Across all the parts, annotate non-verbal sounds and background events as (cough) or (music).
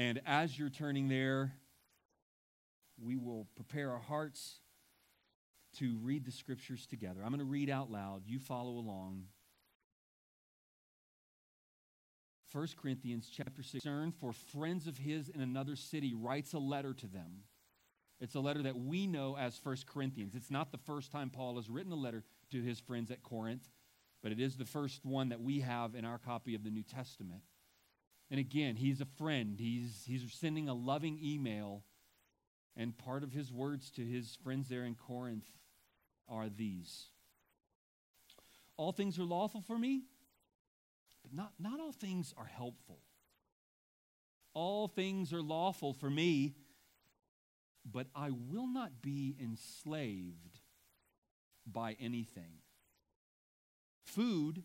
And as you're turning there, we will prepare our hearts to read the scriptures together. I'm going to read out loud. You follow along. 1 Corinthians chapter 6, concern for friends of his in another city, writes a letter to them. It's a letter that we know as 1 Corinthians. It's not the first time Paul has written a letter to his friends at Corinth, but it is the first one that we have in our copy of the New Testament. And again, he's a friend. He's, he's sending a loving email. And part of his words to his friends there in Corinth are these All things are lawful for me, but not, not all things are helpful. All things are lawful for me, but I will not be enslaved by anything. Food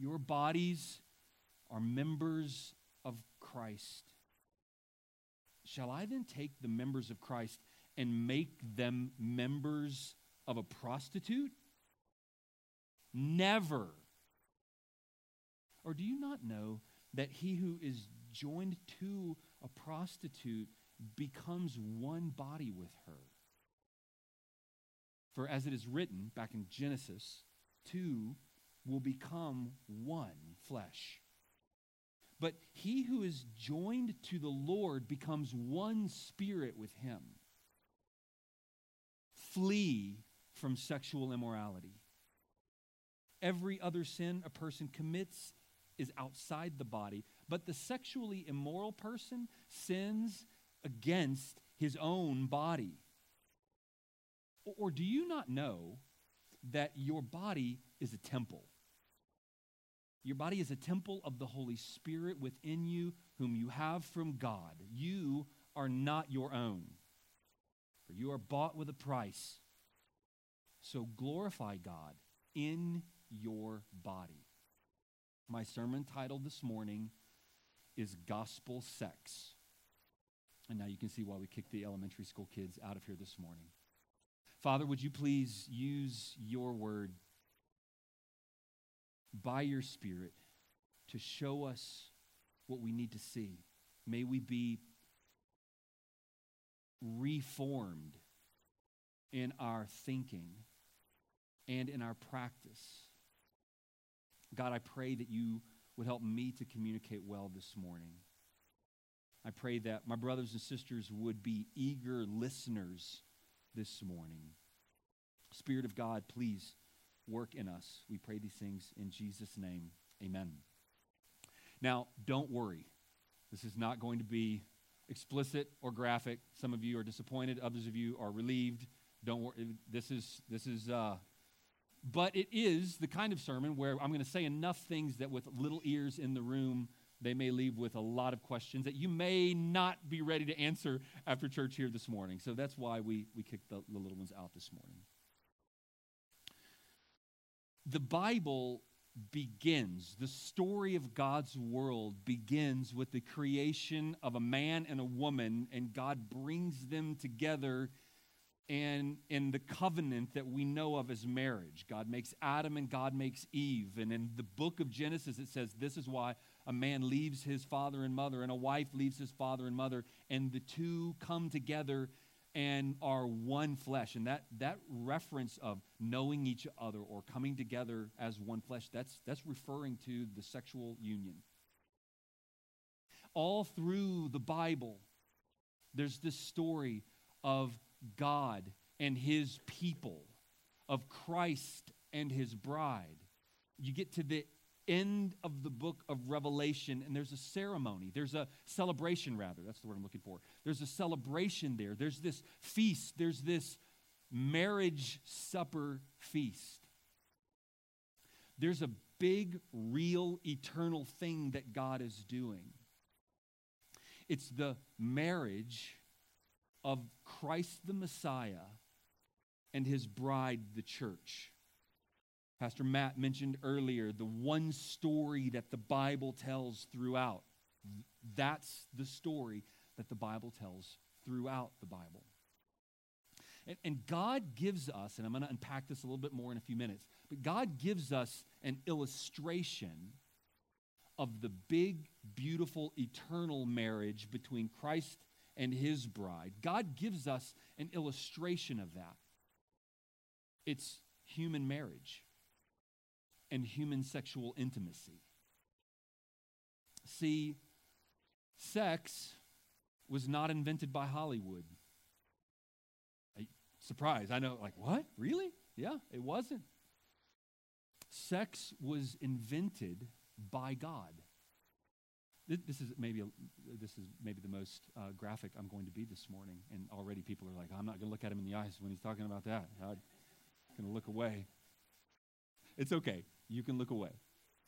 your bodies are members of Christ? Shall I then take the members of Christ and make them members of a prostitute? Never. Or do you not know that he who is joined to a prostitute becomes one body with her? For as it is written back in Genesis, two will become one flesh. But he who is joined to the Lord becomes one spirit with him. Flee from sexual immorality. Every other sin a person commits is outside the body, but the sexually immoral person sins against his own body. Or do you not know that your body is a temple? Your body is a temple of the Holy Spirit within you, whom you have from God. You are not your own, for you are bought with a price. So glorify God in your body. My sermon title this morning is Gospel Sex. And now you can see why we kicked the elementary school kids out of here this morning. Father, would you please use your word by your Spirit to show us what we need to see? May we be reformed in our thinking and in our practice. God, I pray that you would help me to communicate well this morning. I pray that my brothers and sisters would be eager listeners this morning. Spirit of God, please work in us. We pray these things in Jesus' name. Amen. Now, don't worry. This is not going to be explicit or graphic. Some of you are disappointed, others of you are relieved. Don't worry. This is this is uh, but it is the kind of sermon where I'm going to say enough things that with little ears in the room, they may leave with a lot of questions that you may not be ready to answer after church here this morning. So that's why we, we kicked the, the little ones out this morning. The Bible begins, the story of God's world begins with the creation of a man and a woman, and God brings them together and in the covenant that we know of as marriage. God makes Adam and God makes Eve. And in the book of Genesis, it says this is why a man leaves his father and mother, and a wife leaves his father and mother, and the two come together and are one flesh. And that, that reference of knowing each other or coming together as one flesh, that's, that's referring to the sexual union. All through the Bible, there's this story of God and his people, of Christ and his bride. You get to the end of the book of Revelation, and there's a ceremony. There's a celebration, rather. That's the word I'm looking for. There's a celebration there. There's this feast. There's this marriage supper feast. There's a big, real, eternal thing that God is doing. it's the marriage of Christ the Messiah and his bride, the church. Pastor Matt mentioned earlier the one story that the Bible tells throughout. That's the story that the Bible tells throughout the Bible. And, and God gives us, and I'm going to unpack this a little bit more in a few minutes, but God gives us an illustration of the big, beautiful, eternal marriage between Christ and his bride. God gives us an illustration of that. It's human marriage and human sexual intimacy. See, sex was not invented by Hollywood. Surprise. I know, like, what? Really? Yeah, it wasn't. Sex was invented by God. This is maybe this is maybe the most uh, graphic I'm going to be this morning, and already people are like, "I'm not going to look at him in the eyes when he's talking about that. I'm going to look away." It's okay. You can look away.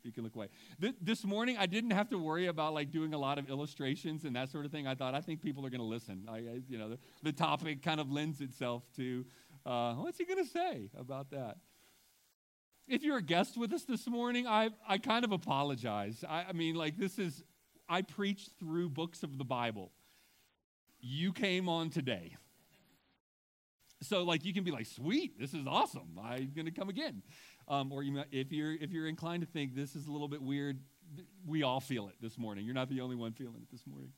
You can look away. Th- this morning, I didn't have to worry about like doing a lot of illustrations and that sort of thing. I thought I think people are going to listen. I, I, you know, the, the, topic kind of lends itself to uh, what's he going to say about that. If you're a guest with us this morning, I, I kind of apologize. I, I mean, like, this is, I preach through books of the Bible. You came on today. So, like, you can be like, sweet, this is awesome. I'm going to come again. Um, or you, if, you're, if you're inclined to think this is a little bit weird, we all feel it this morning. You're not the only one feeling it this morning.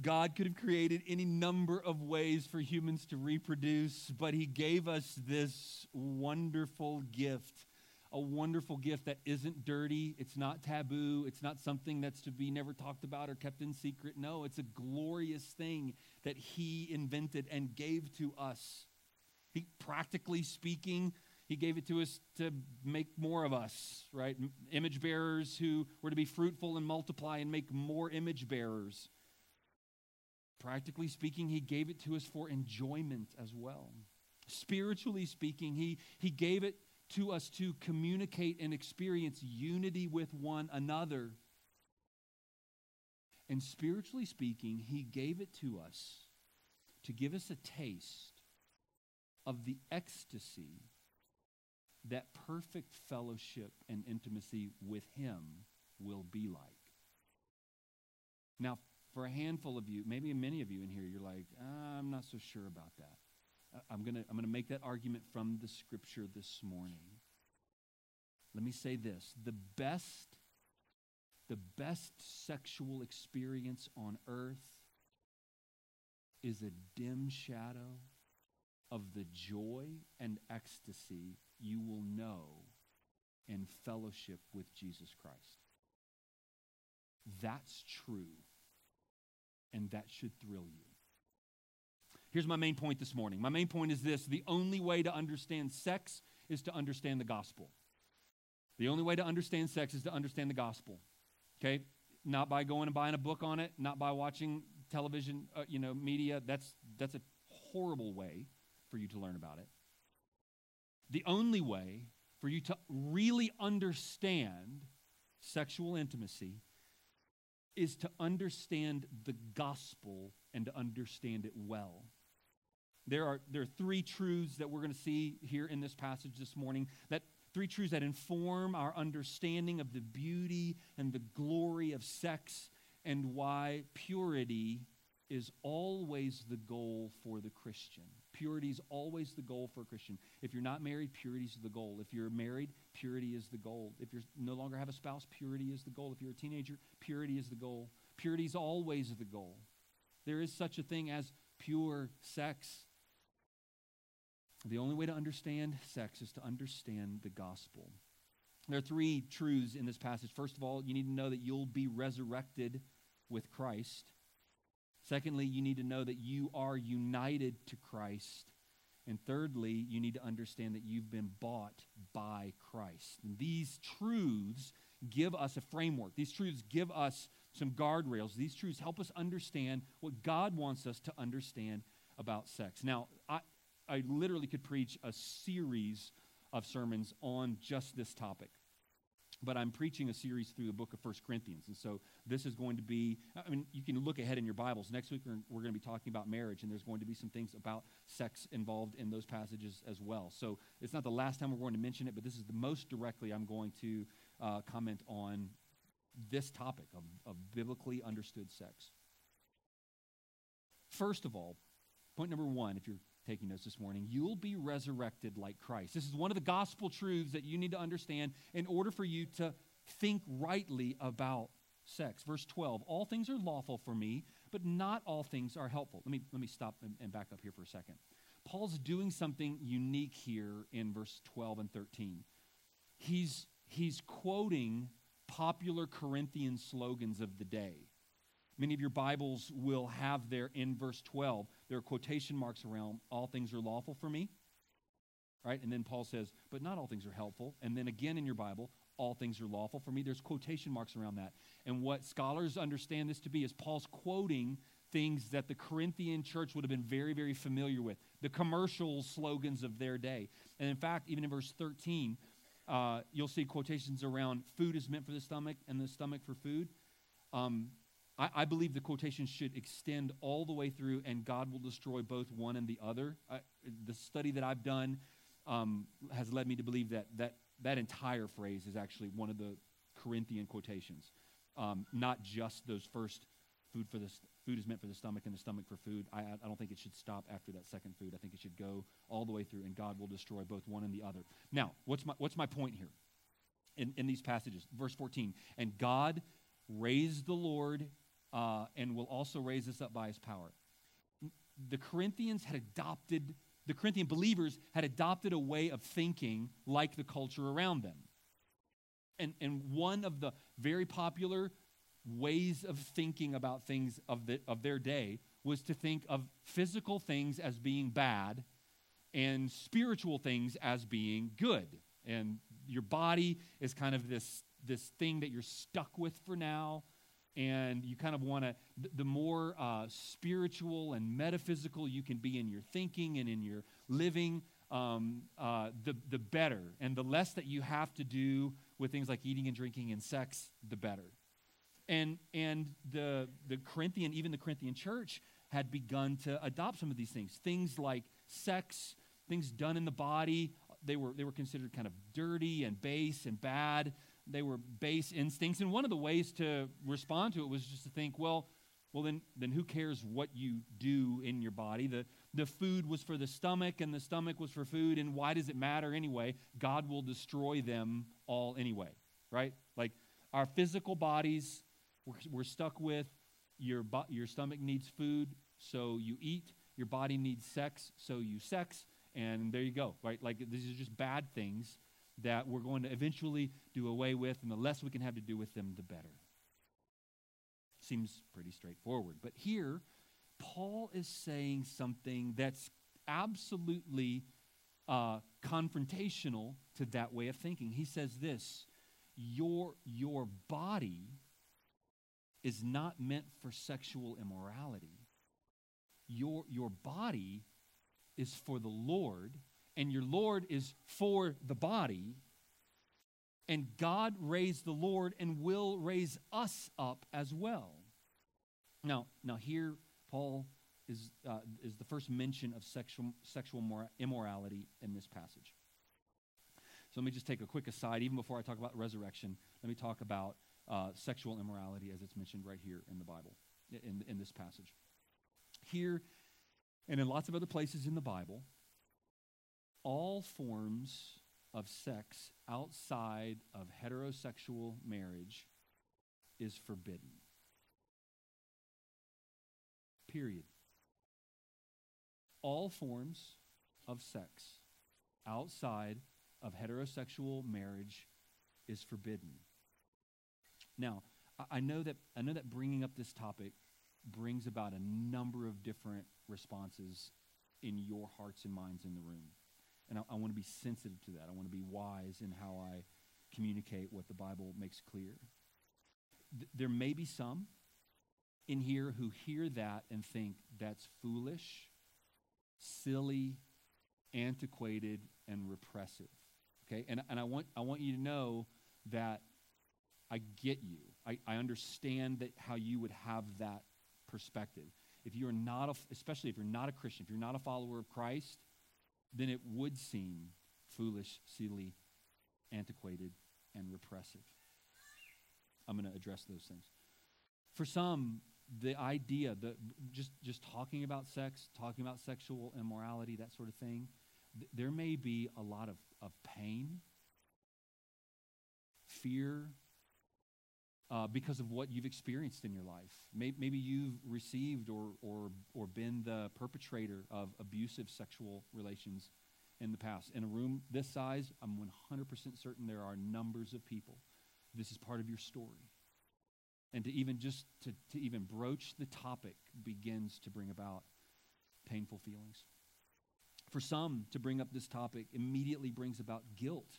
God could have created any number of ways for humans to reproduce, but He gave us this wonderful gift. A wonderful gift that isn't dirty. It's not taboo. It's not something that's to be never talked about or kept in secret. No, it's a glorious thing that He invented and gave to us. He, practically speaking, He gave it to us to make more of us, right? Image bearers who were to be fruitful and multiply and make more image bearers. Practically speaking, he gave it to us for enjoyment as well. Spiritually speaking, he, he gave it to us to communicate and experience unity with one another. And spiritually speaking, he gave it to us to give us a taste of the ecstasy that perfect fellowship and intimacy with him will be like. Now, for a handful of you, maybe many of you in here, you're like, ah, I'm not so sure about that. I'm going to I'm going to make that argument from the scripture this morning. Let me say this the best, the best sexual experience on earth is a dim shadow of the joy and ecstasy you will know in fellowship with Jesus Christ. That's true and that should thrill you. Here's my main point this morning. My main point is this the only way to understand sex is to understand the gospel. The only way to understand sex is to understand the gospel. Okay? Not by going and buying a book on it, not by watching television, uh, you know, media. That's that's a horrible way for you to learn about it. The only way for you to really understand sexual intimacy is to understand the gospel and to understand it well. There are, there are three truths that we're going to see here in this passage this morning that three truths that inform our understanding of the beauty and the glory of sex and why purity is always the goal for the Christian. Purity is always the goal for a Christian. If you're not married, purity is the goal. If you're married, purity is the goal. If you no longer have a spouse, purity is the goal. If you're a teenager, purity is the goal. Purity is always the goal. There is such a thing as pure sex. The only way to understand sex is to understand the gospel. There are three truths in this passage. First of all, you need to know that you'll be resurrected with Christ. Secondly, you need to know that you are united to Christ. And thirdly, you need to understand that you've been bought by Christ. And these truths give us a framework. These truths give us some guardrails. These truths help us understand what God wants us to understand about sex. Now, I, I literally could preach a series of sermons on just this topic. But I'm preaching a series through the book of First Corinthians. And so this is going to be, I mean, you can look ahead in your Bibles. Next week, we're, we're going to be talking about marriage, and there's going to be some things about sex involved in those passages as well. So it's not the last time we're going to mention it, but this is the most directly I'm going to uh, comment on this topic of, of biblically understood sex. First of all, point number one, if you're taking notes this morning, you'll be resurrected like Christ. This is one of the gospel truths that you need to understand in order for you to think rightly about sex. Verse 12 All things are lawful for me, but not all things are helpful. Let me, let me stop and, and back up here for a second. Paul's doing something unique here in verse 12 and 13. He's, he's quoting popular Corinthian slogans of the day. Many of your Bibles will have there in verse 12, there are quotation marks around all things are lawful for me. Right? And then Paul says, but not all things are helpful. And then again in your Bible, all things are lawful for me. There's quotation marks around that. And what scholars understand this to be is Paul's quoting things that the Corinthian church would have been very, very familiar with, the commercial slogans of their day. And in fact, even in verse 13, uh, you'll see quotations around food is meant for the stomach and the stomach for food. Um, I, I, believe the quotation should extend all the way through, and God will destroy both one and the other. I, the study that I've done um, has led me to believe that, that that entire phrase is actually one of the Corinthian quotations, um, not just those first food for the food is meant for the stomach and the stomach for food. I, I don't think it should stop after that second food. I think it should go all the way through, and God will destroy both one and the other. Now, what's my what's my point here? In, in these passages, verse 14, and God raised the Lord uh, and will also raise us up by his power. The Corinthians had adopted, the Corinthian believers had adopted a way of thinking like the culture around them. And, and one of the very popular ways of thinking about things of, the, of their day was to think of physical things as being bad and spiritual things as being good. And your body is kind of this, this thing that you're stuck with for now and you kind of want to the more uh, spiritual and metaphysical you can be in your thinking and in your living um, uh, the, the better. And the less that you have to do with things like eating and drinking and sex the better. And and the the corinthian even the corinthian church had begun to adopt some of these things. Things like sex things done in the body they were they were considered kind of dirty and base and bad they were base instincts. And one of the ways to respond to it was just to think, well, well then, then who cares what you do in your body? The, the food was for the stomach, and the stomach was for food, and why does it matter anyway? God will destroy them all anyway, right? Like our physical bodies, we're, we're stuck with your, your stomach needs food, so you eat. Your body needs sex, so you sex. And there you go, right? Like these are just bad things that we're going to eventually do away with, and the less we can have to do with them, the better. Seems pretty straightforward. But here, Paul is saying something that's absolutely uh, confrontational to that way of thinking. He says this your, your body is not meant for sexual immorality. Your, your body is for the Lord and your Lord is for the body. And God raised the Lord and will raise us up as well. Now, now here Paul is, uh, is the first mention of sexual, sexual immorality in this passage. So let me just take a quick aside, even before I talk about resurrection. Let me talk about uh, sexual immorality as it's mentioned right here in the Bible, in, in this passage. Here and in lots of other places in the Bible, all forms of sex outside of heterosexual marriage is forbidden. Period. All forms of sex outside of heterosexual marriage is forbidden. Now, I know that I know that bringing up this topic brings about a number of different responses in your hearts and minds in the room. And I, I want to be sensitive to that. I want to be wise in how I communicate what the Bible makes clear. Th- there may be some in here who hear that and think that's foolish, silly, antiquated, and repressive. Okay? And, and I, want, I want you to know that I get you. I, I understand that how you would have that perspective. If you're not, a, especially if you're not a Christian, if you're not a follower of Christ, then it would seem foolish, silly, antiquated, and repressive. I'm going to address those things. For some, the idea that just just talking about sex, talking about sexual immorality, that sort of thing, th- there may be a lot of, of pain, fear, uh, because of what you've experienced in your life. Maybe, maybe you've received or, or, or been the perpetrator of abusive sexual relations in the past. In a room this size, I'm 100% certain there are numbers of people. This is part of your story. And to even just to, to even broach the topic begins to bring about painful feelings. For some, to bring up this topic immediately brings about guilt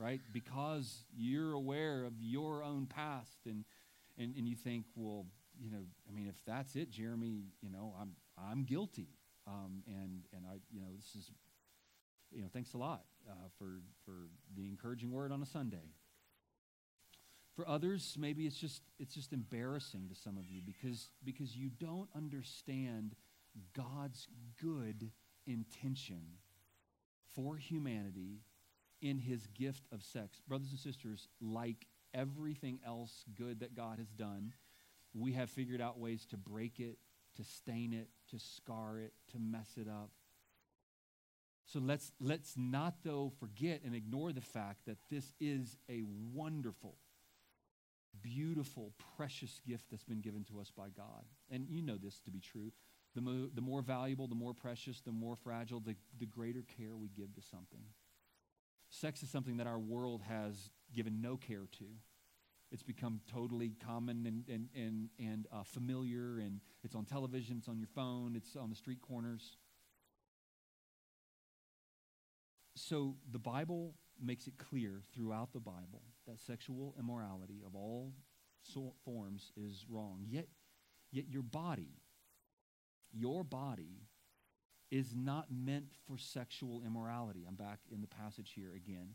right? Because you're aware of your own past and, and, and you think, well, you know, I mean, if that's it, Jeremy, you know, I'm, I'm guilty. Um, and, and I, you know, this is, you know, thanks a lot uh, for, for the encouraging word on a Sunday. For others, maybe it's just, it's just embarrassing to some of you because, because you don't understand God's good intention for humanity in his gift of sex. Brothers and sisters, like everything else good that God has done, we have figured out ways to break it, to stain it, to scar it, to mess it up. So let's, let's not, though, forget and ignore the fact that this is a wonderful, beautiful, precious gift that's been given to us by God. And you know this to be true. The, mo- the more valuable, the more precious, the more fragile, the, the greater care we give to something. Sex is something that our world has given no care to. It's become totally common and, and, and, and uh, familiar, and it's on television, it's on your phone, it's on the street corners. So the Bible makes it clear throughout the Bible that sexual immorality of all so forms is wrong. Yet, yet your body, your body is not meant for sexual immorality. I'm back in the passage here again,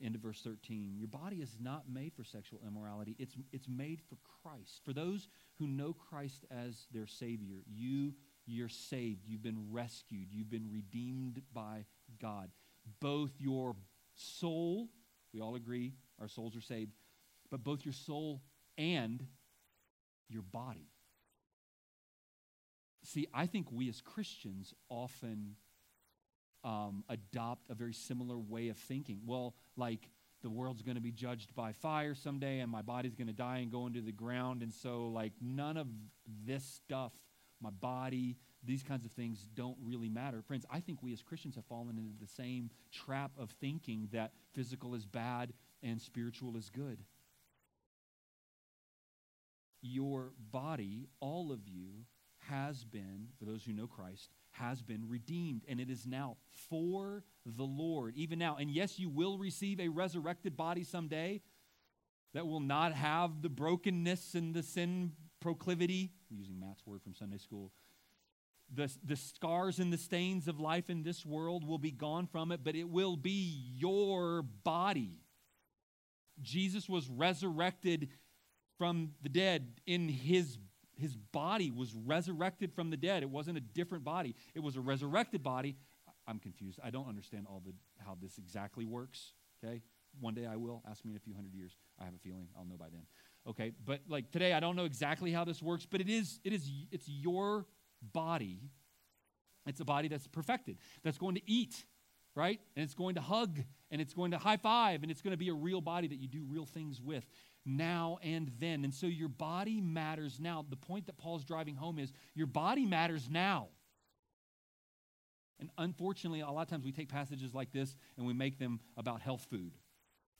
into verse 13. Your body is not made for sexual immorality, it's, it's made for Christ. For those who know Christ as their Savior, you, you're saved. You've been rescued. You've been redeemed by God. Both your soul, we all agree our souls are saved, but both your soul and your body See, I think we as Christians often um, adopt a very similar way of thinking. Well, like the world's going to be judged by fire someday and my body's going to die and go into the ground. And so, like, none of this stuff, my body, these kinds of things don't really matter. Friends, I think we as Christians have fallen into the same trap of thinking that physical is bad and spiritual is good. Your body, all of you, has been, for those who know Christ, has been redeemed, and it is now for the Lord, even now. And yes, you will receive a resurrected body someday that will not have the brokenness and the sin proclivity. Using Matt's word from Sunday school. The, the scars and the stains of life in this world will be gone from it, but it will be your body. Jesus was resurrected from the dead in his his body was resurrected from the dead. It wasn't a different body, it was a resurrected body. I'm confused. I don't understand all the how this exactly works. Okay? One day I will. Ask me in a few hundred years. I have a feeling I'll know by then. Okay? But like today I don't know exactly how this works, but it is it is it's your body. It's a body that's perfected. That's going to eat, right? And it's going to hug and it's going to high five and it's going to be a real body that you do real things with now and then. And so your body matters now. The point that Paul's driving home is your body matters now. And unfortunately, a lot of times we take passages like this and we make them about health food.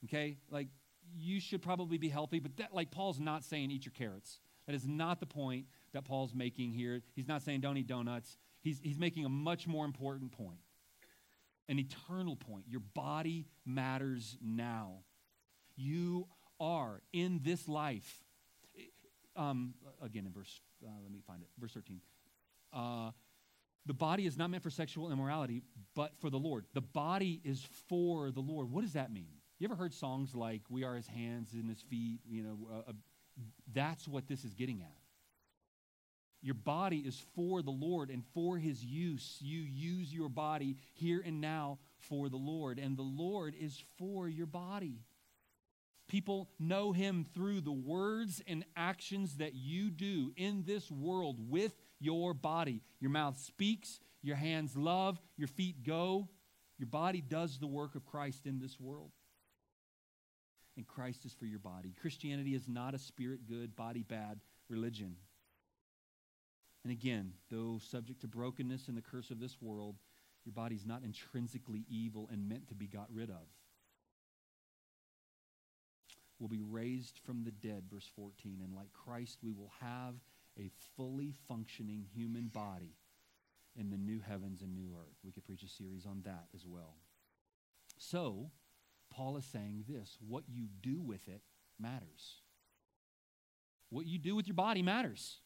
Okay? Like, you should probably be healthy, but that, like, Paul's not saying eat your carrots. That is not the point that Paul's making here. He's not saying don't eat donuts. He's, he's making a much more important point, an eternal point. Your body matters now. You are in this life. Um, again, in verse, uh, let me find it, verse 13. Uh, the body is not meant for sexual immorality, but for the Lord. The body is for the Lord. What does that mean? You ever heard songs like "We are His hands and His feet"? You know, uh, uh, that's what this is getting at. Your body is for the Lord and for His use. You use your body here and now for the Lord, and the Lord is for your body. People know Him through the words and actions that you do in this world with your body. Your mouth speaks, your hands love, your feet go. Your body does the work of Christ in this world. And Christ is for your body. Christianity is not a spirit good, body bad religion. And again, though subject to brokenness and the curse of this world, your body is not intrinsically evil and meant to be got rid of. Will be raised from the dead, verse 14, and like Christ, we will have a fully functioning human body in the new heavens and new earth. We could preach a series on that as well. So, Paul is saying this what you do with it matters. What you do with your body matters.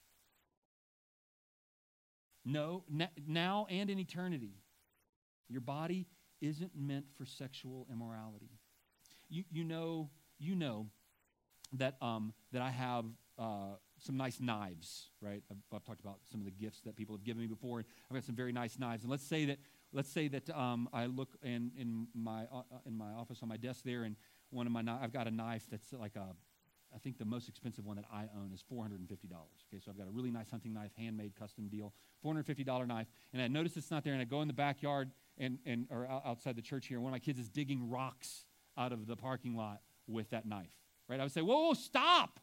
No, now and in eternity. Your body isn't meant for sexual immorality. You, you know, you know that, um, that I have uh, some nice knives, right? I've, I've, talked about some of the gifts that people have given me before. I've got some very nice knives. And let's say that, let's say that um, I look in, in, my, uh, in my office on my desk there, and one of my, I've got a knife that's like a I think the most expensive one that I own is $450. Okay, so I've got a really nice hunting knife, handmade, custom deal, $450 knife. And I notice it's not there, and I go in the backyard and, and or outside the church here, and one of my kids is digging rocks out of the parking lot with that knife. Right? I would say, whoa, whoa stop!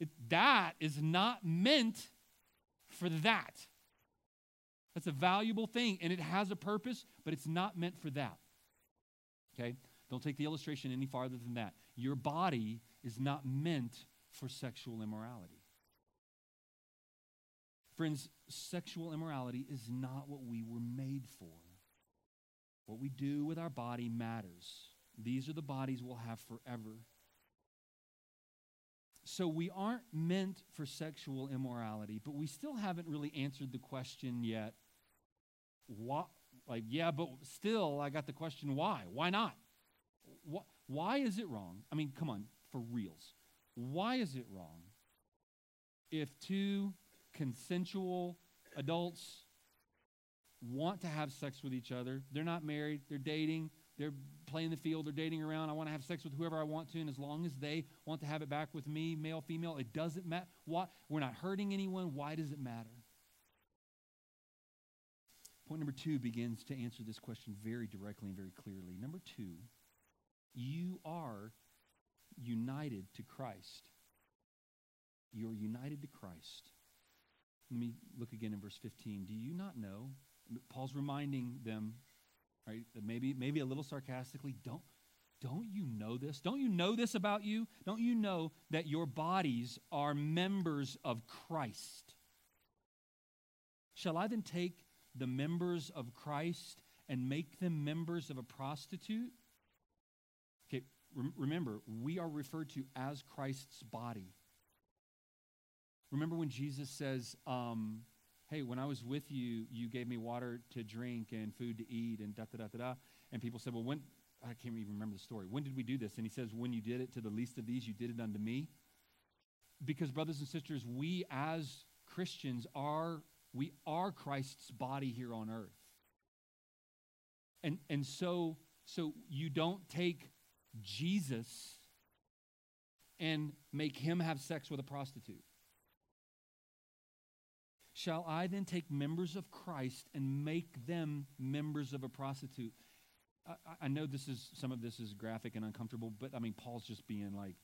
It, that is not meant for that. That's a valuable thing, and it has a purpose, but it's not meant for that. Okay? Don't take the illustration any farther than that. Your body is not meant for sexual immorality. Friends, sexual immorality is not what we were made for. What we do with our body matters. These are the bodies we'll have forever. So we aren't meant for sexual immorality, but we still haven't really answered the question yet. What? Like, yeah, but still, I got the question why? Why not? Why is it wrong? I mean, come on, for reals. Why is it wrong if two consensual adults want to have sex with each other? They're not married, they're dating, they're playing the field, they're dating around. I want to have sex with whoever I want to, and as long as they want to have it back with me, male, female, it doesn't matter. Why? We're not hurting anyone. Why does it matter? Point number two begins to answer this question very directly and very clearly. Number two, you are united to Christ. You're united to Christ. Let me look again in verse 15. Do you not know? Paul's reminding them, right, maybe, maybe a little sarcastically, don't, don't you know this? Don't you know this about you? Don't you know that your bodies are members of Christ? Shall I then take the members of Christ and make them members of a prostitute? Okay, remember, we are referred to as Christ's body. Remember when Jesus says, um, Hey, when I was with you, you gave me water to drink and food to eat and da da da da da. And people said, Well, when, I can't even remember the story. When did we do this? And he says, When you did it to the least of these, you did it unto me. Because, brothers and sisters, we as Christians are, we are Christ's body here on earth. And, and so, so you don't take Jesus and make him have sex with a prostitute? Shall I then take members of Christ and make them members of a prostitute? I, I, know this is some of this is graphic and uncomfortable, but I mean Paul's just being like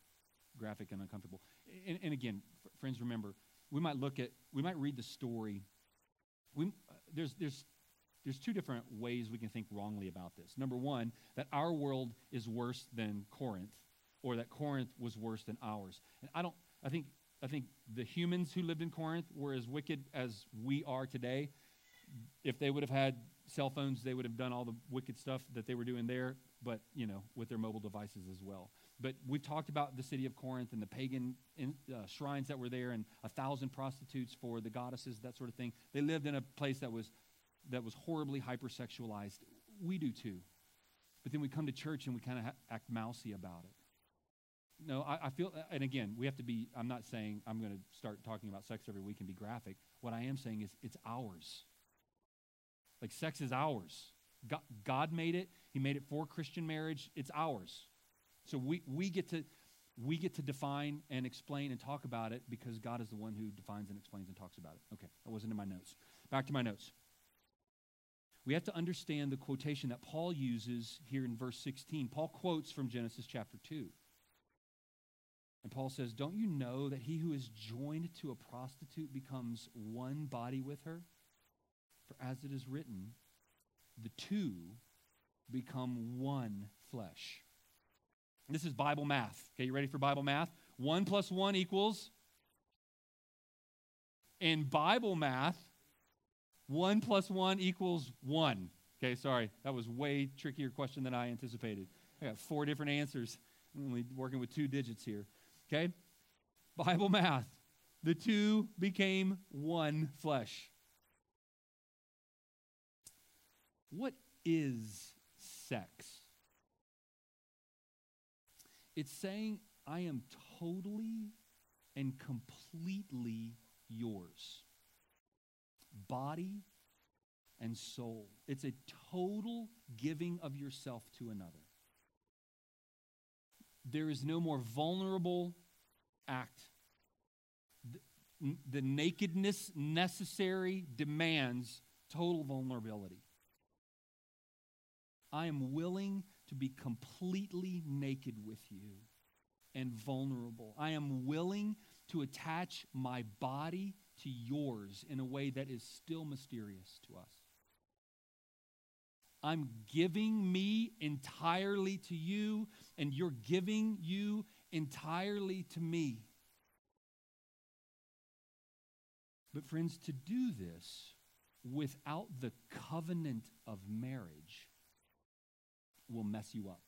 graphic and uncomfortable. And, and again, f- friends, remember we might look at we might read the story. We, uh, there's there's there's two different ways we can think wrongly about this. Number one, that our world is worse than Corinth, or that Corinth was worse than ours. And I don't, I think, I think the humans who lived in Corinth were as wicked as we are today. If they would have had cell phones, they would have done all the wicked stuff that they were doing there, but, you know, with their mobile devices as well. But we've talked about the city of Corinth and the pagan in, uh, shrines that were there and a thousand prostitutes for the goddesses, that sort of thing. They lived in a place that was that was horribly hypersexualized. We do too. but then we come to church and we kind of ha- act mousy about it. No, I, I feel, uh, and again, we have to be, I'm not saying I'm going to start talking about sex every week and be graphic. What I am saying is it's ours. Like sex is ours. God, God made it. He made it for Christian marriage. It's ours. So we, we get to we get to define and explain and talk about it because God is the one who defines and explains and talks about it. Okay, that wasn't in my notes. Back to my notes. We have to understand the quotation that Paul uses here in verse 16. Paul quotes from Genesis chapter 2. And Paul says, Don't you know that he who is joined to a prostitute becomes one body with her? For as it is written, the two become one flesh. This is Bible math. Okay, you ready for Bible math? One plus one equals. In Bible math, one plus one equals one. Okay, sorry. That was way trickier question than I anticipated. I got four different answers. I'm only working with two digits here. Okay? Bible math. The two became one flesh. What is sex? It's saying, I am totally and completely yours. Body and soul. It's a total giving of yourself to another. There is no more vulnerable act. The, the nakedness necessary demands total vulnerability. I am willing to be completely naked with you and vulnerable. I am willing to attach my body to yours in a way that is still mysterious to us. I'm giving me entirely to you, and you're giving you entirely to me. But, friends, to do this without the covenant of marriage will mess you up.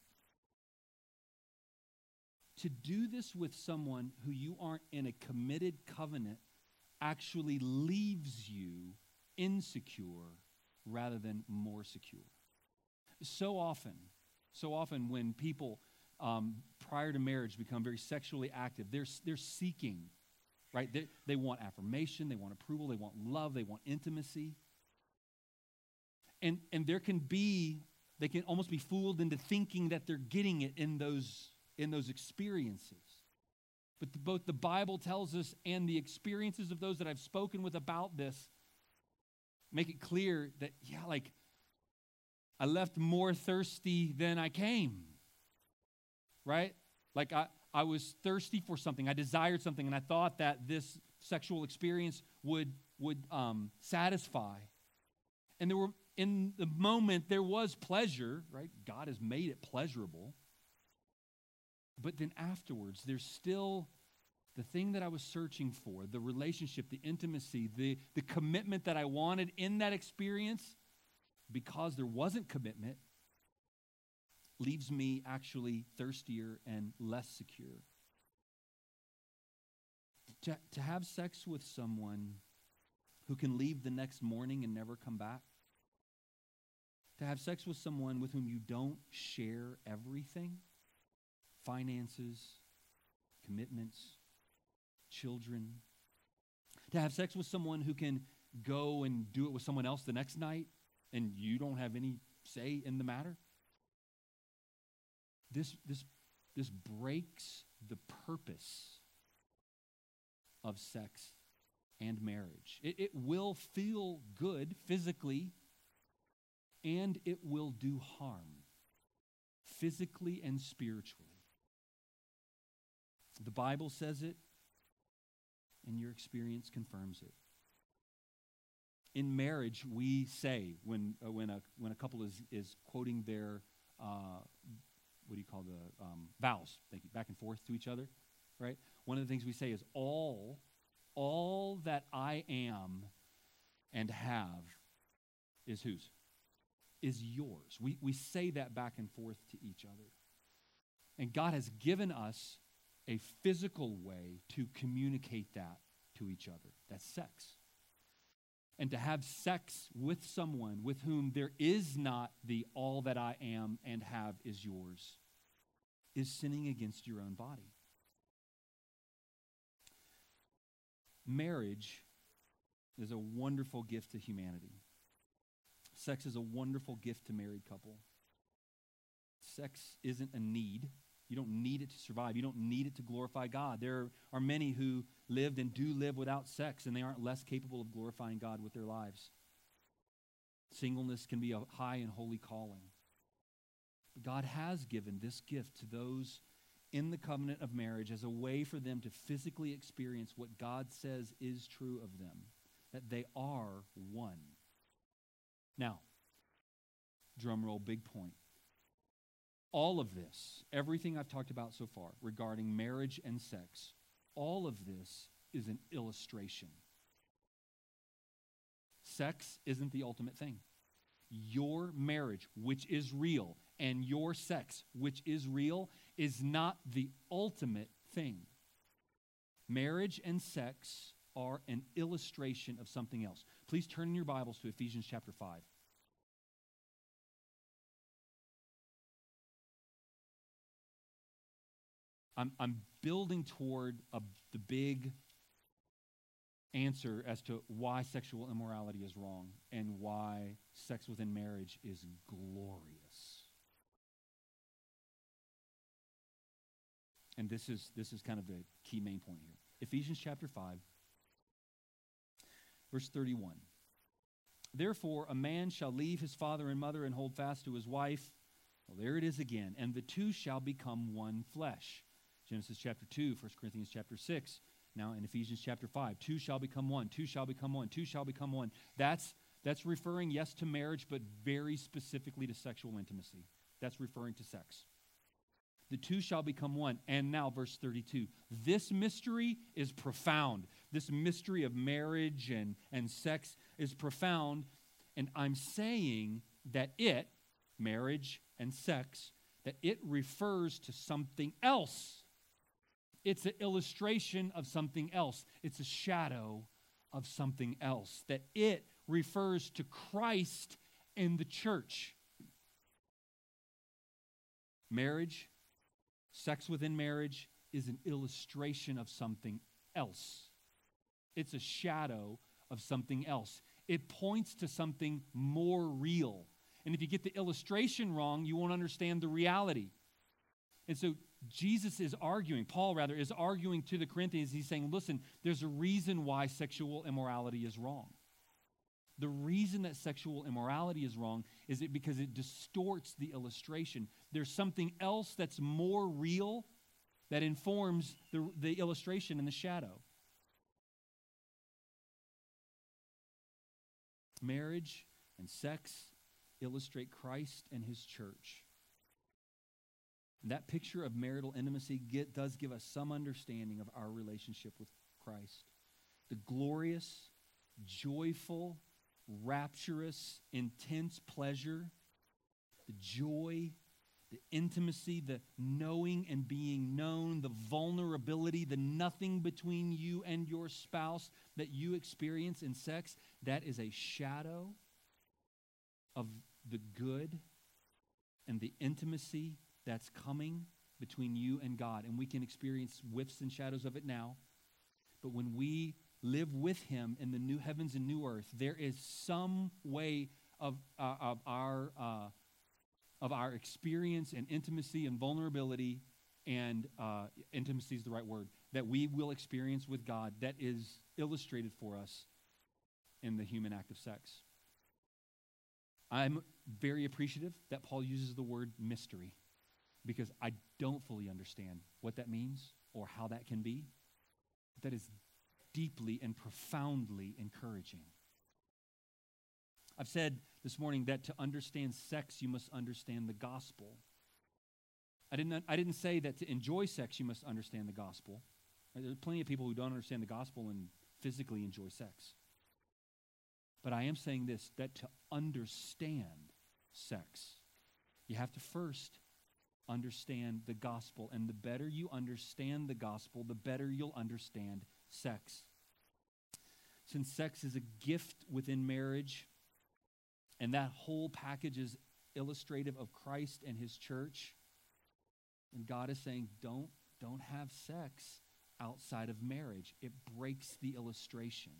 To do this with someone who you aren't in a committed covenant actually leaves you insecure rather than more secure. So often, so often when people um, prior to marriage become very sexually active, they're, they're seeking, right? They, they want affirmation, they want approval, they want love, they want intimacy. And, and there can be they can almost be fooled into thinking that they're getting it in those, in those experiences. But the, both the Bible tells us and the experiences of those that I've spoken with about this make it clear that, yeah, like, I left more thirsty than I came. Right? Like, I, I was thirsty for something. I desired something, and I thought that this sexual experience would, would um, satisfy. And there were in the moment there was pleasure, right? God has made it pleasurable. But then afterwards, there's still the thing that I was searching for the relationship, the intimacy, the, the commitment that I wanted in that experience, because there wasn't commitment, leaves me actually thirstier and less secure. To, to have sex with someone who can leave the next morning and never come back, to have sex with someone with whom you don't share everything finances, commitments, children. To have sex with someone who can go and do it with someone else the next night and you don't have any say in the matter. This, this, this breaks the purpose of sex and marriage. It, it will feel good physically and it will do harm, physically and spiritually. The Bible says it, and your experience confirms it. In marriage, we say when, uh, when, a, when a couple is, is quoting their, uh, what do you call the um, vows? Thank you, back and forth to each other, right? One of the things we say is, all, all that I am and have is whose? is yours. We, we say that back and forth to each other. And God has given us a physical way to communicate that to each other. That's sex. and to have sex with someone with whom there is not the all that I am and have is yours is sinning against your own body. Marriage is a wonderful gift to humanity. Sex is a wonderful gift to married couple. Sex isn't a need. You don't need it to survive. You don't need it to glorify God. There are many who lived and do live without sex, and they aren't less capable of glorifying God with their lives. Singleness can be a high and holy calling. God has given this gift to those in the covenant of marriage as a way for them to physically experience what God says is true of them, that they are one. Now, drum roll, big point. All of this, everything I've talked about so far regarding marriage and sex, all of this is an illustration. Sex isn't the ultimate thing. Your marriage, which is real, and your sex, which is real, is not the ultimate thing. Marriage and sex are an illustration of something else. Please turn in your Bibles to Ephesians chapter 5. I'm, I'm building toward a, the big answer as to why sexual immorality is wrong and why sex within marriage is glorious. And this is, this is kind of the key main point here. Ephesians chapter 5, verse 31. Therefore, a man shall leave his father and mother and hold fast to his wife. Well, there it is again. And the two shall become one flesh. Genesis chapter 2, 1 Corinthians chapter 6. Now in Ephesians chapter 5, two shall become one, two shall become one, two shall become one. That's, that's referring, yes, to marriage, but very specifically to sexual intimacy. That's referring to sex. The two shall become one. And now, verse 32. This mystery is profound. This mystery of marriage and, and sex is profound. And I'm saying that it, marriage and sex, that it refers to something else. It's an illustration of something else. It's a shadow of something else. That it refers to Christ and the church. Marriage Sex within marriage is an illustration of something else. It's a shadow of something else. It points to something more real. And if you get the illustration wrong, you won't understand the reality. And so Jesus is arguing, Paul rather, is arguing to the Corinthians. He's saying, listen, there's a reason why sexual immorality is wrong. The reason that sexual immorality is wrong is it because it distorts the illustration. There's something else that's more real that informs the, the illustration in the shadow. Marriage and sex illustrate Christ and his church. That picture of marital intimacy get, does give us some understanding of our relationship with Christ. The glorious, joyful, rapturous, intense pleasure, the joy, the intimacy, the knowing and being known, the vulnerability, the nothing between you and your spouse that you experience in sex, that is a shadow of the good and the intimacy that's coming between you and God. And we can experience whiffs and shadows of it now. But when we live with him in the new heavens and new earth, there is some way of, uh, of, our, uh, of our experience and intimacy and vulnerability, and uh, intimacy is the right word, that we will experience with God that is illustrated for us in the human act of sex. I'm very appreciative that Paul uses the word mystery because I don't fully understand what that means or how that can be. That is deeply and profoundly encouraging. I've said this morning that to understand sex, you must understand the gospel. I didn't, I didn't say that to enjoy sex, you must understand the gospel. There's plenty of people who don't understand the gospel and physically enjoy sex. But I am saying this that to understand sex, you have to first understand the gospel. And the better you understand the gospel, the better you'll understand sex. since sex is a gift within marriage, and that whole package is illustrative of Christ and his church, and God is saying, don't, don't have sex outside of marriage. It breaks the illustration.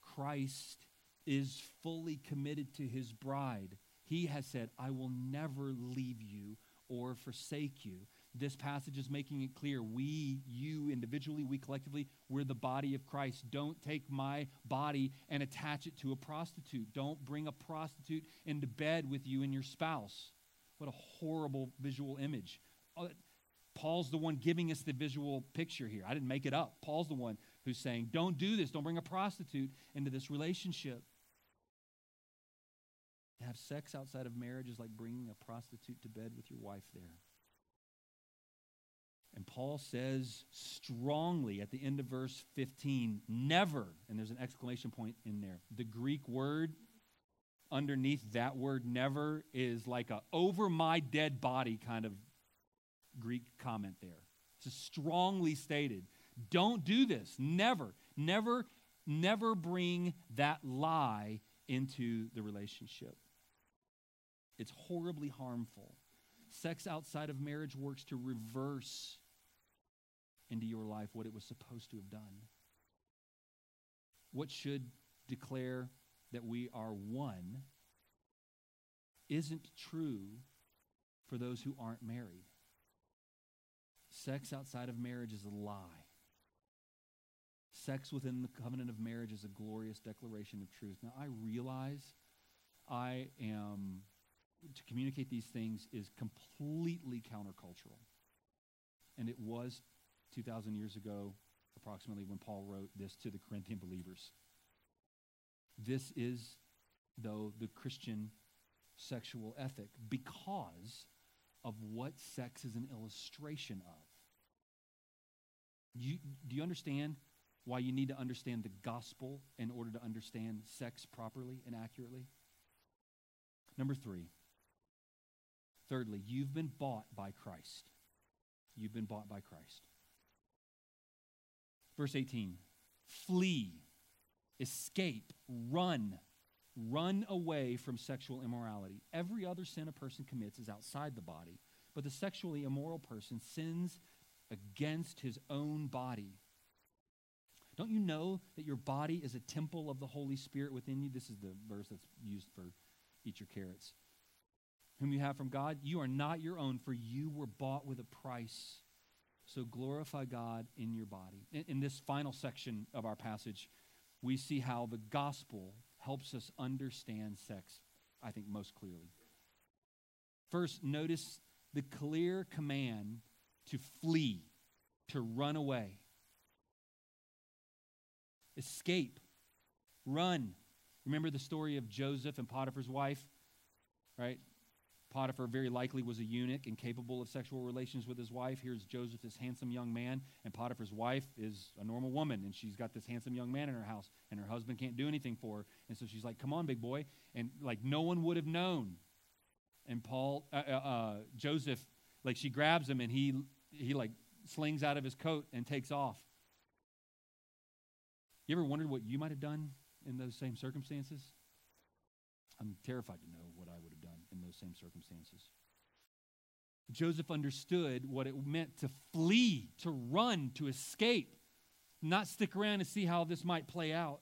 Christ is fully committed to his bride. He has said, I will never leave you or forsake you. This passage is making it clear we, you individually, we collectively, we're the body of Christ. Don't take my body and attach it to a prostitute. Don't bring a prostitute into bed with you and your spouse. What a horrible visual image. Uh, Paul's the one giving us the visual picture here. I didn't make it up. Paul's the one who's saying, don't do this. Don't bring a prostitute into this relationship. To have sex outside of marriage is like bringing a prostitute to bed with your wife there. And Paul says strongly at the end of verse 15, never, and there's an exclamation point in there. The Greek word underneath that word never is like a over my dead body kind of Greek comment there. It's strongly stated. Don't do this. Never, never, never bring that lie into the relationship. It's horribly harmful. Sex outside of marriage works to reverse into your life what it was supposed to have done. What should declare that we are one isn't true for those who aren't married. Sex outside of marriage is a lie. Sex within the covenant of marriage is a glorious declaration of truth. Now, I realize I am, to communicate these things is completely countercultural. And it was 2,000 years ago, approximately, when Paul wrote this to the Corinthian believers. This is, though, the Christian sexual ethic because of what sex is an illustration of. You, do you understand why you need to understand the gospel in order to understand sex properly and accurately? Number three. Thirdly, you've been bought by Christ. You've been bought by Christ. Verse 18 flee, escape, run, run away from sexual immorality. Every other sin a person commits is outside the body, but the sexually immoral person sins against his own body. Don't you know that your body is a temple of the Holy Spirit within you? This is the verse that's used for eat your carrots. Whom you have from God, you are not your own, for you were bought with a price. So glorify God in your body. In, in, this final section of our passage, we see how the gospel helps us understand sex, I think, most clearly. First, notice the clear command to flee, to run away, escape, run. Remember the story of Joseph and Potiphar's wife, right? Potiphar very likely was a eunuch and capable of sexual relations with his wife. Here's Joseph, this handsome young man, and Potiphar's wife is a normal woman, and she's got this handsome young man in her house, and her husband can't do anything for her. And so she's like, Come on, big boy. And like, no one would have known. And Paul, uh, uh, uh, Joseph, like, she grabs him, and he, he like slings out of his coat and takes off. You ever wondered what you might have done in those same circumstances? I'm terrified to know what I would have done in those same circumstances. Joseph understood what it meant to flee, to run, to escape, not stick around and see how this might play out.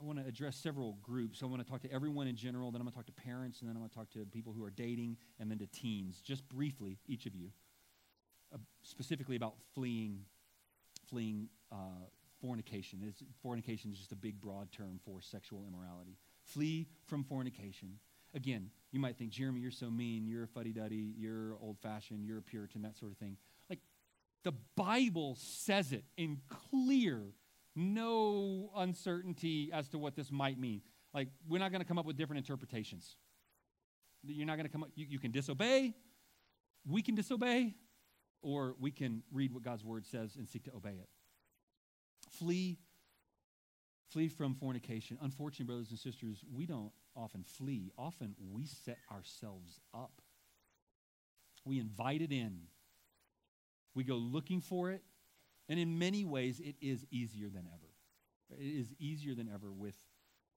I want to address several groups. I want to talk to everyone in general, then I'm going to talk to parents, and then I'm going to talk to people who are dating, and then to teens. Just briefly, each of you, uh, specifically about fleeing, fleeing uh, fornication. It's, fornication is just a big, broad term for sexual immorality. Flee from fornication. Again, you might think, Jeremy, you're so mean, you're a fuddy duddy, you're old fashioned, you're a Puritan, that sort of thing. Like, the Bible says it in clear, no uncertainty as to what this might mean. Like, we're not going to come up with different interpretations. You're not going to come up, you, you can disobey, we can disobey, or we can read what God's word says and seek to obey it. Flee Flee from fornication. Unfortunately, brothers and sisters, we don't often flee. Often we set ourselves up. We invite it in. We go looking for it, And in many ways, it is easier than ever. It is easier than ever with,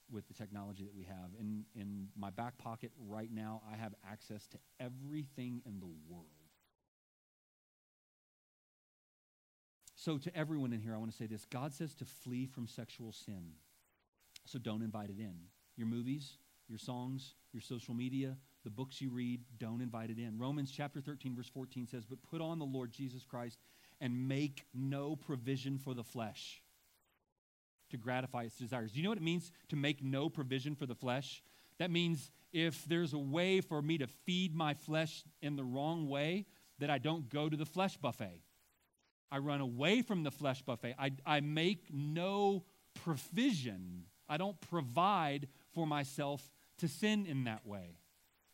with the technology that we have. In, in my back pocket right now, I have access to everything in the world. So, to everyone in here, I want to say this God says to flee from sexual sin. So, don't invite it in. Your movies, your songs, your social media, the books you read, don't invite it in. Romans chapter 13, verse 14 says, But put on the Lord Jesus Christ and make no provision for the flesh to gratify its desires. Do you know what it means to make no provision for the flesh? That means if there's a way for me to feed my flesh in the wrong way, that I don't go to the flesh buffet. I run away from the flesh buffet. I, I make no provision. I don't provide for myself to sin in that way.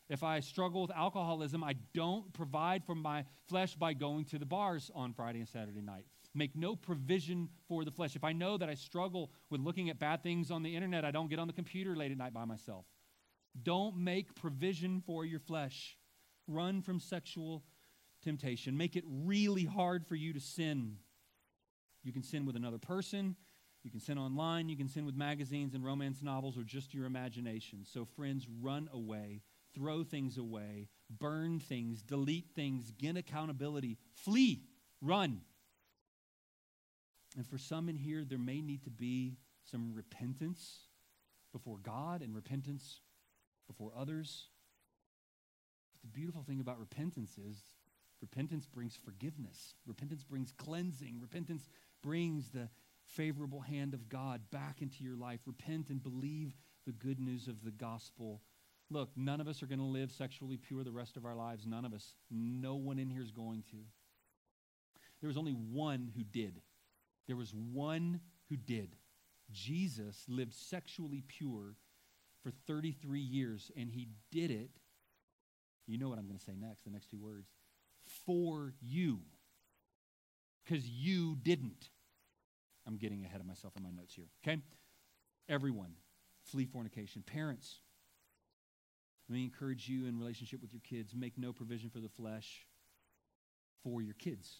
If I struggle with alcoholism, I don't provide for my flesh by going to the bars on Friday and Saturday night. Make no provision for the flesh. If I know that I struggle with looking at bad things on the internet, I don't get on the computer late at night by myself. Don't make provision for your flesh. Run from sexual temptation. Make it really hard for you to sin. You can sin with another person. You can sin online. You can sin with magazines and romance novels or just your imagination. So, friends, run away. Throw things away. Burn things. Delete things. Get accountability. Flee. Run. And for some in here, there may need to be some repentance before God and repentance before others. But the beautiful thing about repentance is Repentance brings forgiveness. Repentance brings cleansing. Repentance brings the favorable hand of God back into your life. Repent and believe the good news of the gospel. Look, none of us are going to live sexually pure the rest of our lives. None of us. No one in here is going to. There was only one who did. There was one who did. Jesus lived sexually pure for 33 years, and he did it. You know what I'm going to say next, the next two words for you because you didn't. I'm getting ahead of myself in my notes here. Okay? Everyone, flee fornication. Parents, let me encourage you in relationship with your kids make no provision for the flesh for your kids.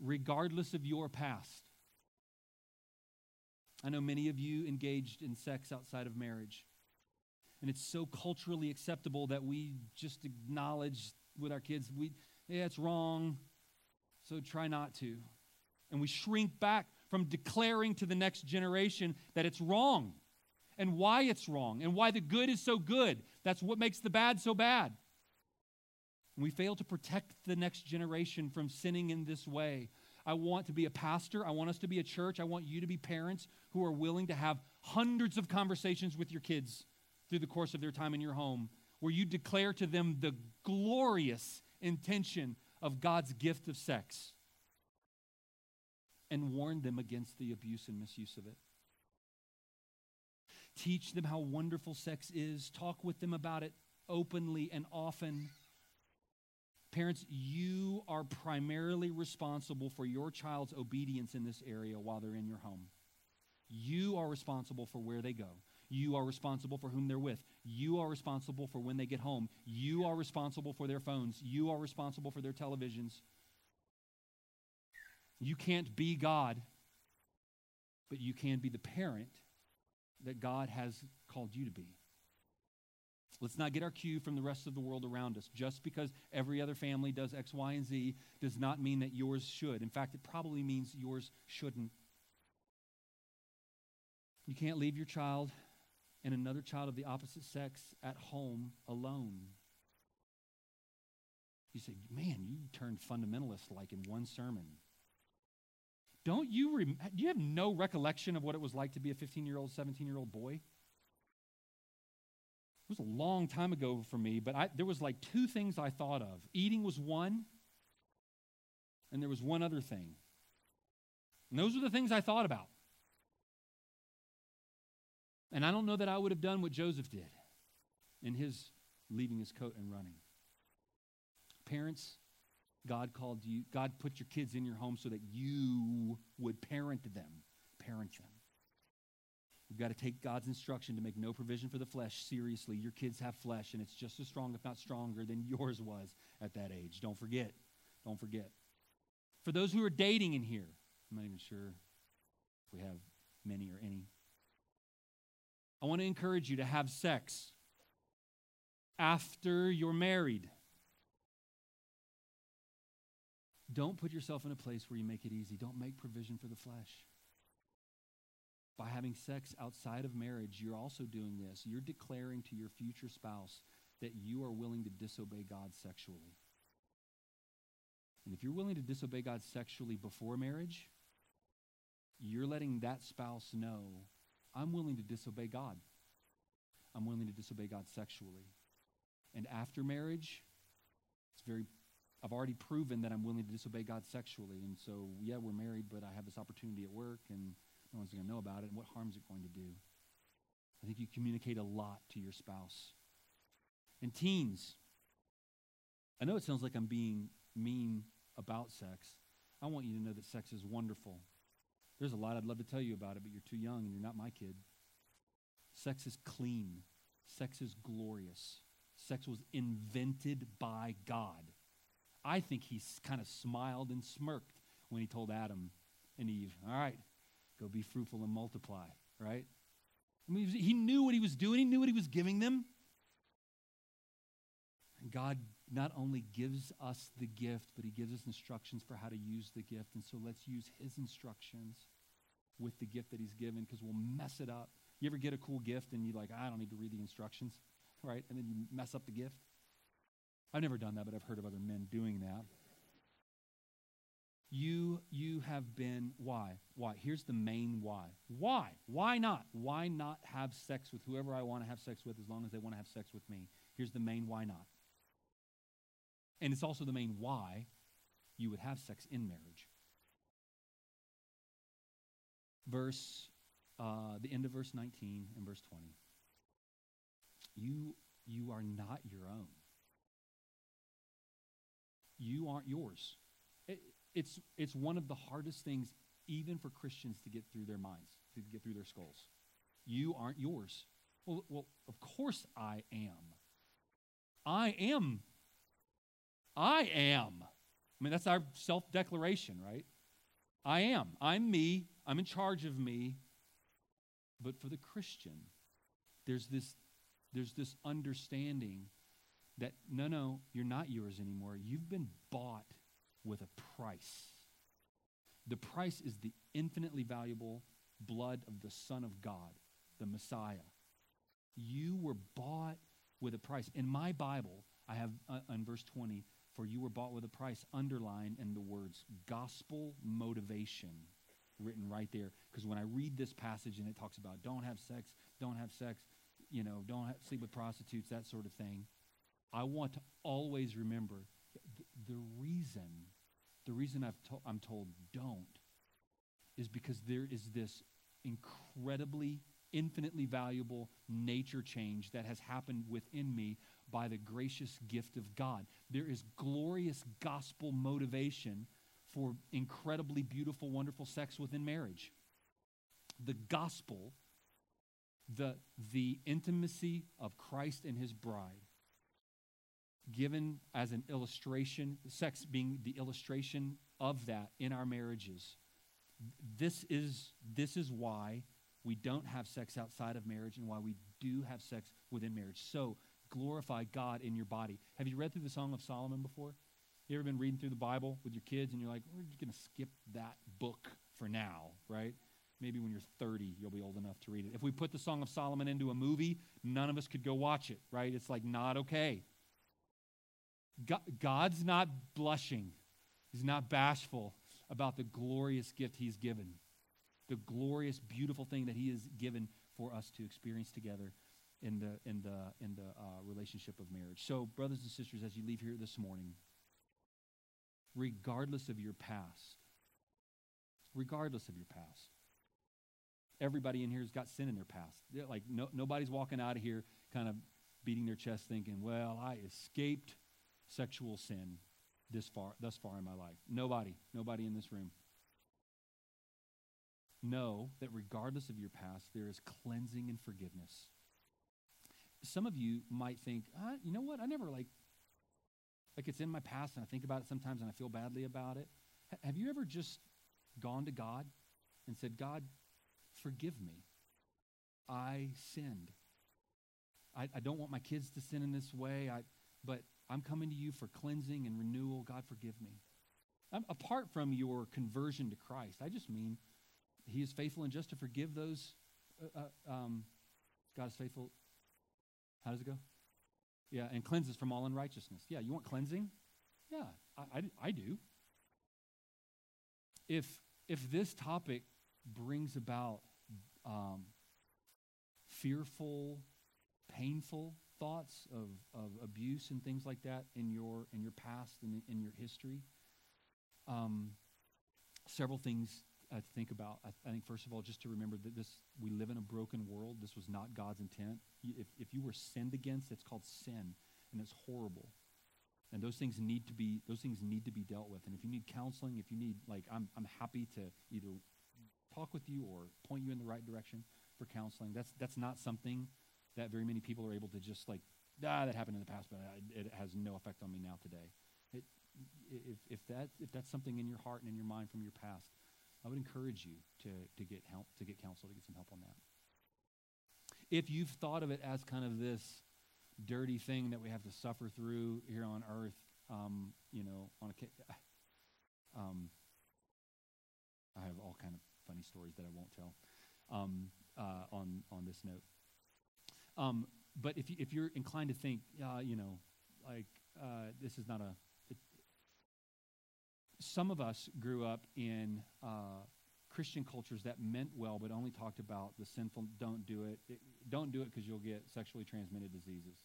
Regardless of your past. I know many of you engaged in sex outside of marriage. And it's so culturally acceptable that we just acknowledge with our kids, we, yeah, it's wrong, so try not to. And we shrink back from declaring to the next generation that it's wrong and why it's wrong and why the good is so good. That's what makes the bad so bad. And we fail to protect the next generation from sinning in this way. I want to be a pastor. I want us to be a church. I want you to be parents who are willing to have hundreds of conversations with your kids through the course of their time in your home where you declare to them the glorious intention of God's gift of sex and warn them against the abuse and misuse of it. Teach them how wonderful sex is. Talk with them about it openly and often. Parents, you are primarily responsible for your child's obedience in this area while they're in your home. You are responsible for where they go. You are responsible for whom they're with. You are responsible for when they get home. You are responsible for their phones. You are responsible for their televisions. You can't be God, but you can be the parent that God has called you to be. Let's not get our cue from the rest of the world around us. Just because every other family does X, Y, and Z does not mean that yours should. In fact, it probably means yours shouldn't. You can't leave your child and another child of the opposite sex at home alone. You say, man, you turned fundamentalist like in one sermon. Don't you, rem- do you have no recollection of what it was like to be a 15 year old, 17 year old boy? It was a long time ago for me, but I, there was like two things I thought of. Eating was one, and there was one other thing. And those are the things I thought about. And I don't know that I would have done what Joseph did in his leaving his coat and running. Parents, God called you, God put your kids in your home so that you would parent them. Parent them. You've got to take God's instruction to make no provision for the flesh seriously. Your kids have flesh, and it's just as strong, if not stronger, than (laughs) yours was at that age. Don't forget. Don't forget. For those who are dating in here, I'm not even sure if we have many or any. I want to encourage you to have sex after you're married. Don't put yourself in a place where you make it easy. Don't make provision for the flesh. By having sex outside of marriage, you're also doing this. You're declaring to your future spouse that you are willing to disobey God sexually. And if you're willing to disobey God sexually before marriage, you're letting that spouse know I'm willing to disobey God. I'm willing to disobey God sexually. And after marriage, it's very I've already proven that I'm willing to disobey God sexually. And so, yeah, we're married, but I have this opportunity at work and no one's going to know about it. And what harm is it going to do? I think you communicate a lot to your spouse. And teens, I know it sounds like I'm being mean about sex. I want you to know that sex is wonderful. There's a lot I'd love to tell you about it, but you're too young and you're not my kid. Sex is clean. Sex is glorious. Sex was invented by God. I think he kind of smiled and smirked when he told Adam and Eve, All right, go be fruitful and multiply, right? I mean, he knew what he was doing, he knew what he was giving them. And God not only gives us the gift, but he gives us instructions for how to use the gift. And so let's use his instructions with the gift that he's given because we'll mess it up. You ever get a cool gift and you're like, I don't need to read the instructions, (laughs) right? And then you mess up the gift? I've never done that, but I've heard of other men doing that. You, you have been, why? Why? Here's the main why. Why? Why not? Why not have sex with whoever I want to have sex with as long as they want to have sex with me? Here's the main why not. And it's also the main why you would have sex in marriage. Verse, uh, the end of verse 19 and verse 20. You, you are not your own you aren't yours. It, it's, it's one of the hardest things, even for Christians, to get through their minds, to get through their skulls. You aren't yours. Well, well of course I am. I am. I am. I mean, that's our self declaration, right? I am. I'm me. I'm in charge of me. But for the Christian, there's this, there's this understanding that no, no, you're not yours anymore. You've been bought with a price. The price is the infinitely valuable blood of the Son of God, the Messiah. You were bought with a price. In my Bible, I have uh, in verse 20, for you were bought with a price, underlined in the words gospel motivation written right there. Because when I read this passage and it talks about don't have sex, don't have sex, you know, don't have, sleep with prostitutes, that sort of thing, I want to always remember the, reason, the reason I've to, I'm told don't is because there is this incredibly, infinitely valuable nature change that has happened within me by the gracious gift of God. There is glorious gospel motivation for incredibly beautiful, wonderful sex within marriage. The gospel, the, the intimacy of Christ and his bride, given as an illustration, sex being the illustration of that in our marriages. This is, this is why we don't have sex outside of marriage and why we do have sex within marriage. So glorify God in your body. Have you read through the Song of Solomon before? You ever been reading through the Bible with your kids and you're like, we're just going to skip that book for now, right? Maybe when you're 30, you'll be old enough to read it. If we put the Song of Solomon into a movie, none of us could go watch it, right? It's like not okay. God's not blushing, He's not bashful about the glorious gift He's given, the glorious, beautiful thing that He has given for us to experience together in the, in the, in the uh, relationship of marriage. So, brothers and sisters, as you leave here this morning, regardless of your past, regardless of your past, everybody in here has got sin in their past. They're like, no, nobody's walking out of here kind of beating their chest thinking, well, I escaped sexual sin this far thus far in my life. Nobody, nobody in this room. Know that regardless of your past, there is cleansing and forgiveness. Some of you might think, uh, you know what? I never like like it's in my past and I think about it sometimes and I feel badly about it. Have you ever just gone to God and said, God, forgive me? I sinned. I, I don't want my kids to sin in this way, I, but I'm coming to you for cleansing and renewal. God, forgive me. I'm, apart from your conversion to Christ, I just mean He is faithful and just to forgive those. Uh, uh, um, God is faithful. How does it go? Yeah, and cleanses from all unrighteousness. Yeah, you want cleansing? Yeah, I, I, I do. If if this topic brings about um, fearful, painful thoughts of, of abuse and things like that in your in your past and in, your history, um, several things uh, to think about. I, I, think first of all, just to remember that this we live in a broken world. This was not God's intent. If if you were sinned against, it's called sin, and it's horrible. And those things need to be those things need to be dealt with. And if you need counseling, if you need like I'm I'm happy to either talk with you or point you in the right direction for counseling. That's that's not something that very many people are able to just like ah that happened in the past, but it has no effect on me now today. It, if if that if that's something in your heart and in your mind from your past, I would encourage you to to get help to get counsel to get some help on that. If you've thought of it as kind of this dirty thing that we have to suffer through here on earth, um, you know, on a, (sighs) um, I have all kind of funny stories that I won't tell um, uh, on on this note. Um, but if you, if you're inclined to think, uh, you know, like uh, this is not a, it, some of us grew up in uh, Christian cultures that meant well, but only talked about the sinful. Don't do it. it don't do it because you'll get sexually transmitted diseases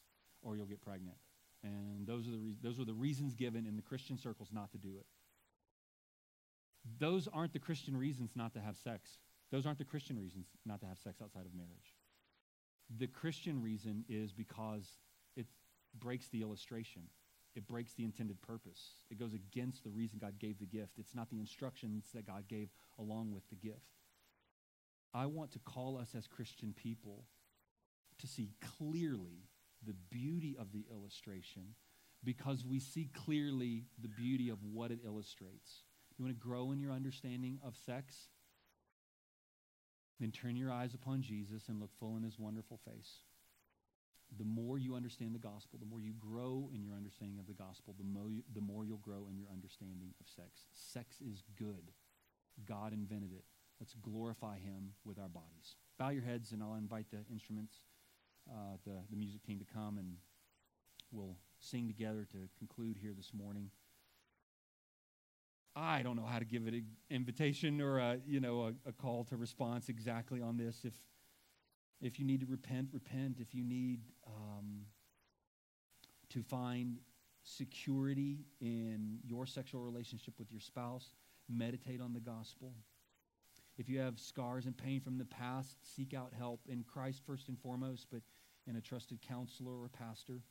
or you'll get pregnant. And those are the re- those are the reasons given in the Christian circles not to do it. Those aren't the Christian reasons not to have sex. Those aren't the Christian reasons not to have sex outside of marriage. The Christian reason is because it breaks the illustration. It breaks the intended purpose. It goes against the reason God gave the gift. It's not the instructions that God gave along with the gift. I want to call us as Christian people to see clearly the beauty of the illustration because we see clearly the beauty of what it illustrates. You want to grow in your understanding of sex? Then turn your eyes upon Jesus and look full in his wonderful face. The more you understand the gospel, the more you grow in your understanding of the gospel, the more, you, the more you'll grow in your understanding of sex. Sex is good. God invented it. Let's glorify him with our bodies. Bow your heads, and I'll invite the instruments, uh, the, the music team to come, and we'll sing together to conclude here this morning. I don't know how to give it an invitation or a, you know, a, a call to response exactly on this. If, if you need to repent, repent. If you need um, to find security in your sexual relationship with your spouse, meditate on the gospel. If you have scars and pain from the past, seek out help in Christ first and foremost, but in a trusted counselor or pastor.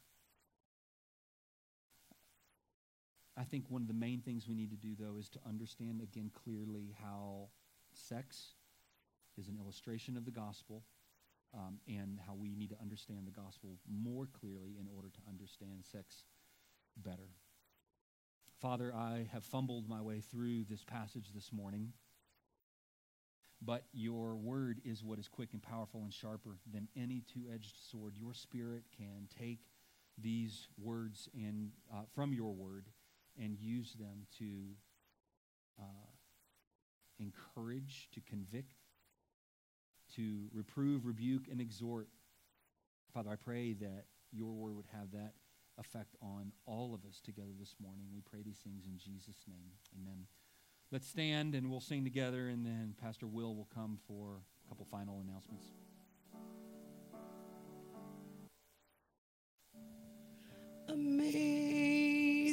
I think one of the main things we need to do, though, is to understand again clearly how sex is an illustration of the gospel um, and how we need to understand the gospel more clearly in order to understand sex better. Father, I have fumbled my way through this passage this morning, but your word is what is quick and powerful and sharper than any two edged sword. Your spirit can take these words and, uh, from your word and use them to uh, encourage, to convict, to reprove, rebuke, and exhort. Father, I pray that your word would have that effect on all of us together this morning. We pray these things in Jesus' name. Amen. Let's stand and we'll sing together, and then Pastor Will will come for a couple final announcements. Amazing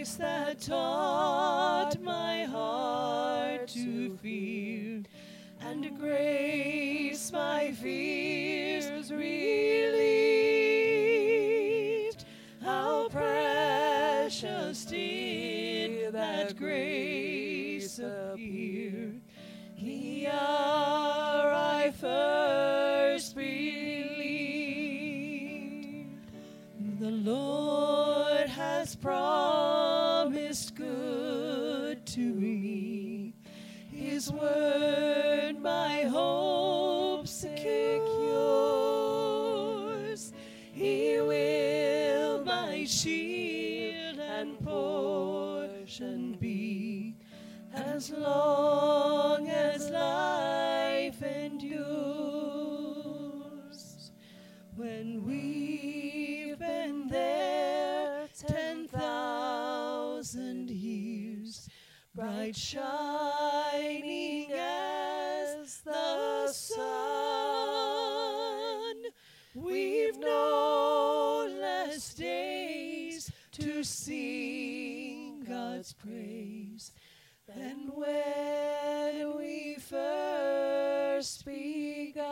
grace that taught my heart to fear and grace my fears relieved. How precious did that grace appear the hour I first believed. The Lord has promised His word my hope secures. He will my shield and portion be as long as life endures. When we've been there ten thousand years, bright shining days sing God's praise than when we first begun.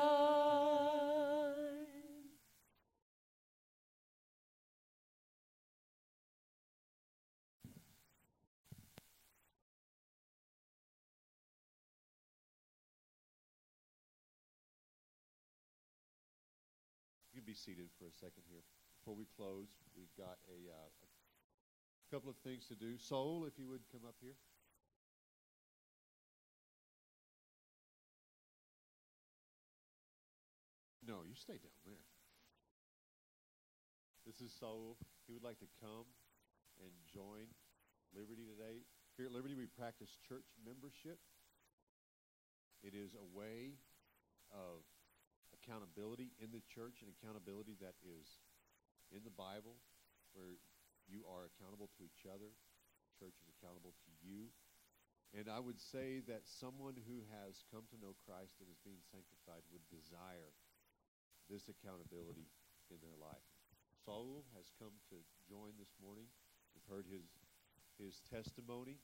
You can be seated for a second here. Before we close, we've got a, uh, a couple of things to do. Saul, if you would come up here. No, you stay down there. This is Saul. He would like to come and join Liberty today. Here at Liberty, we practice church membership. It is a way of accountability in the church and accountability that is in the Bible, where you are accountable to each other. Church is accountable to you. And I would say that someone who has come to know Christ and is being sanctified would desire this accountability in their life. Saul has come to join this morning. We've heard his his testimony,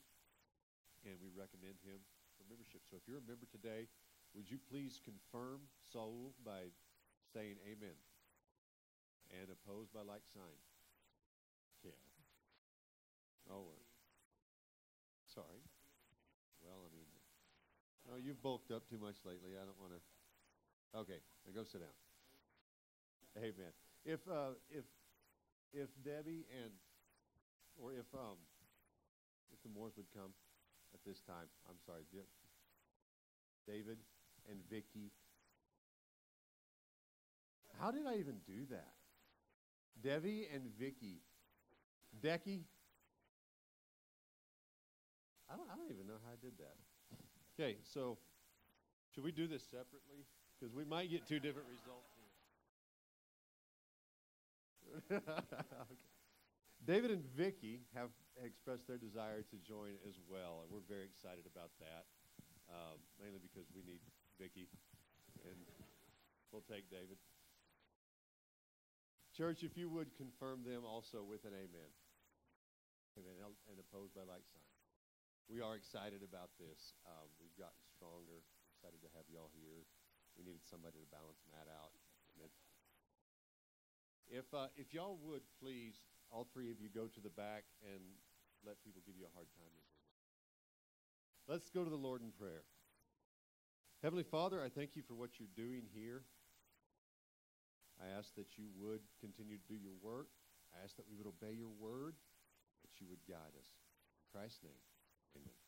and we recommend him for membership. So if you're a member today, would you please confirm Saul by saying amen? And opposed by like sign? Yeah. Oh, uh, sorry. Well, I mean, no, you've bulked up too much lately. I don't want to. Okay, now go sit down. Hey, Amen. If uh, if if Debbie and or if um if the Moors would come at this time, I'm sorry, David and Vicky. How did I even do that? Debbie and Vicky. Decky. I don't, I don't even know how I did that. Okay, so should we do this separately? Because we might get two different results here. (laughs) okay. David and Vicky have expressed their desire to join as well, and we're very excited about that. Um, mainly because we need Vicky, and we'll take David. Church, if you would confirm them also with an amen. And- And opposed by like sign. We are excited about this. Um, we've gotten stronger. We're Excited to have y'all here. We needed somebody to balance Matt out. If uh, if y'all would please, all three of you go to the back and let people give you a hard time. Let's go to the Lord in prayer. Heavenly Father, I thank you for what you're doing here. I ask that you would continue to do your work. I ask that we would obey your word, you would guide us. In Christ's name, amen.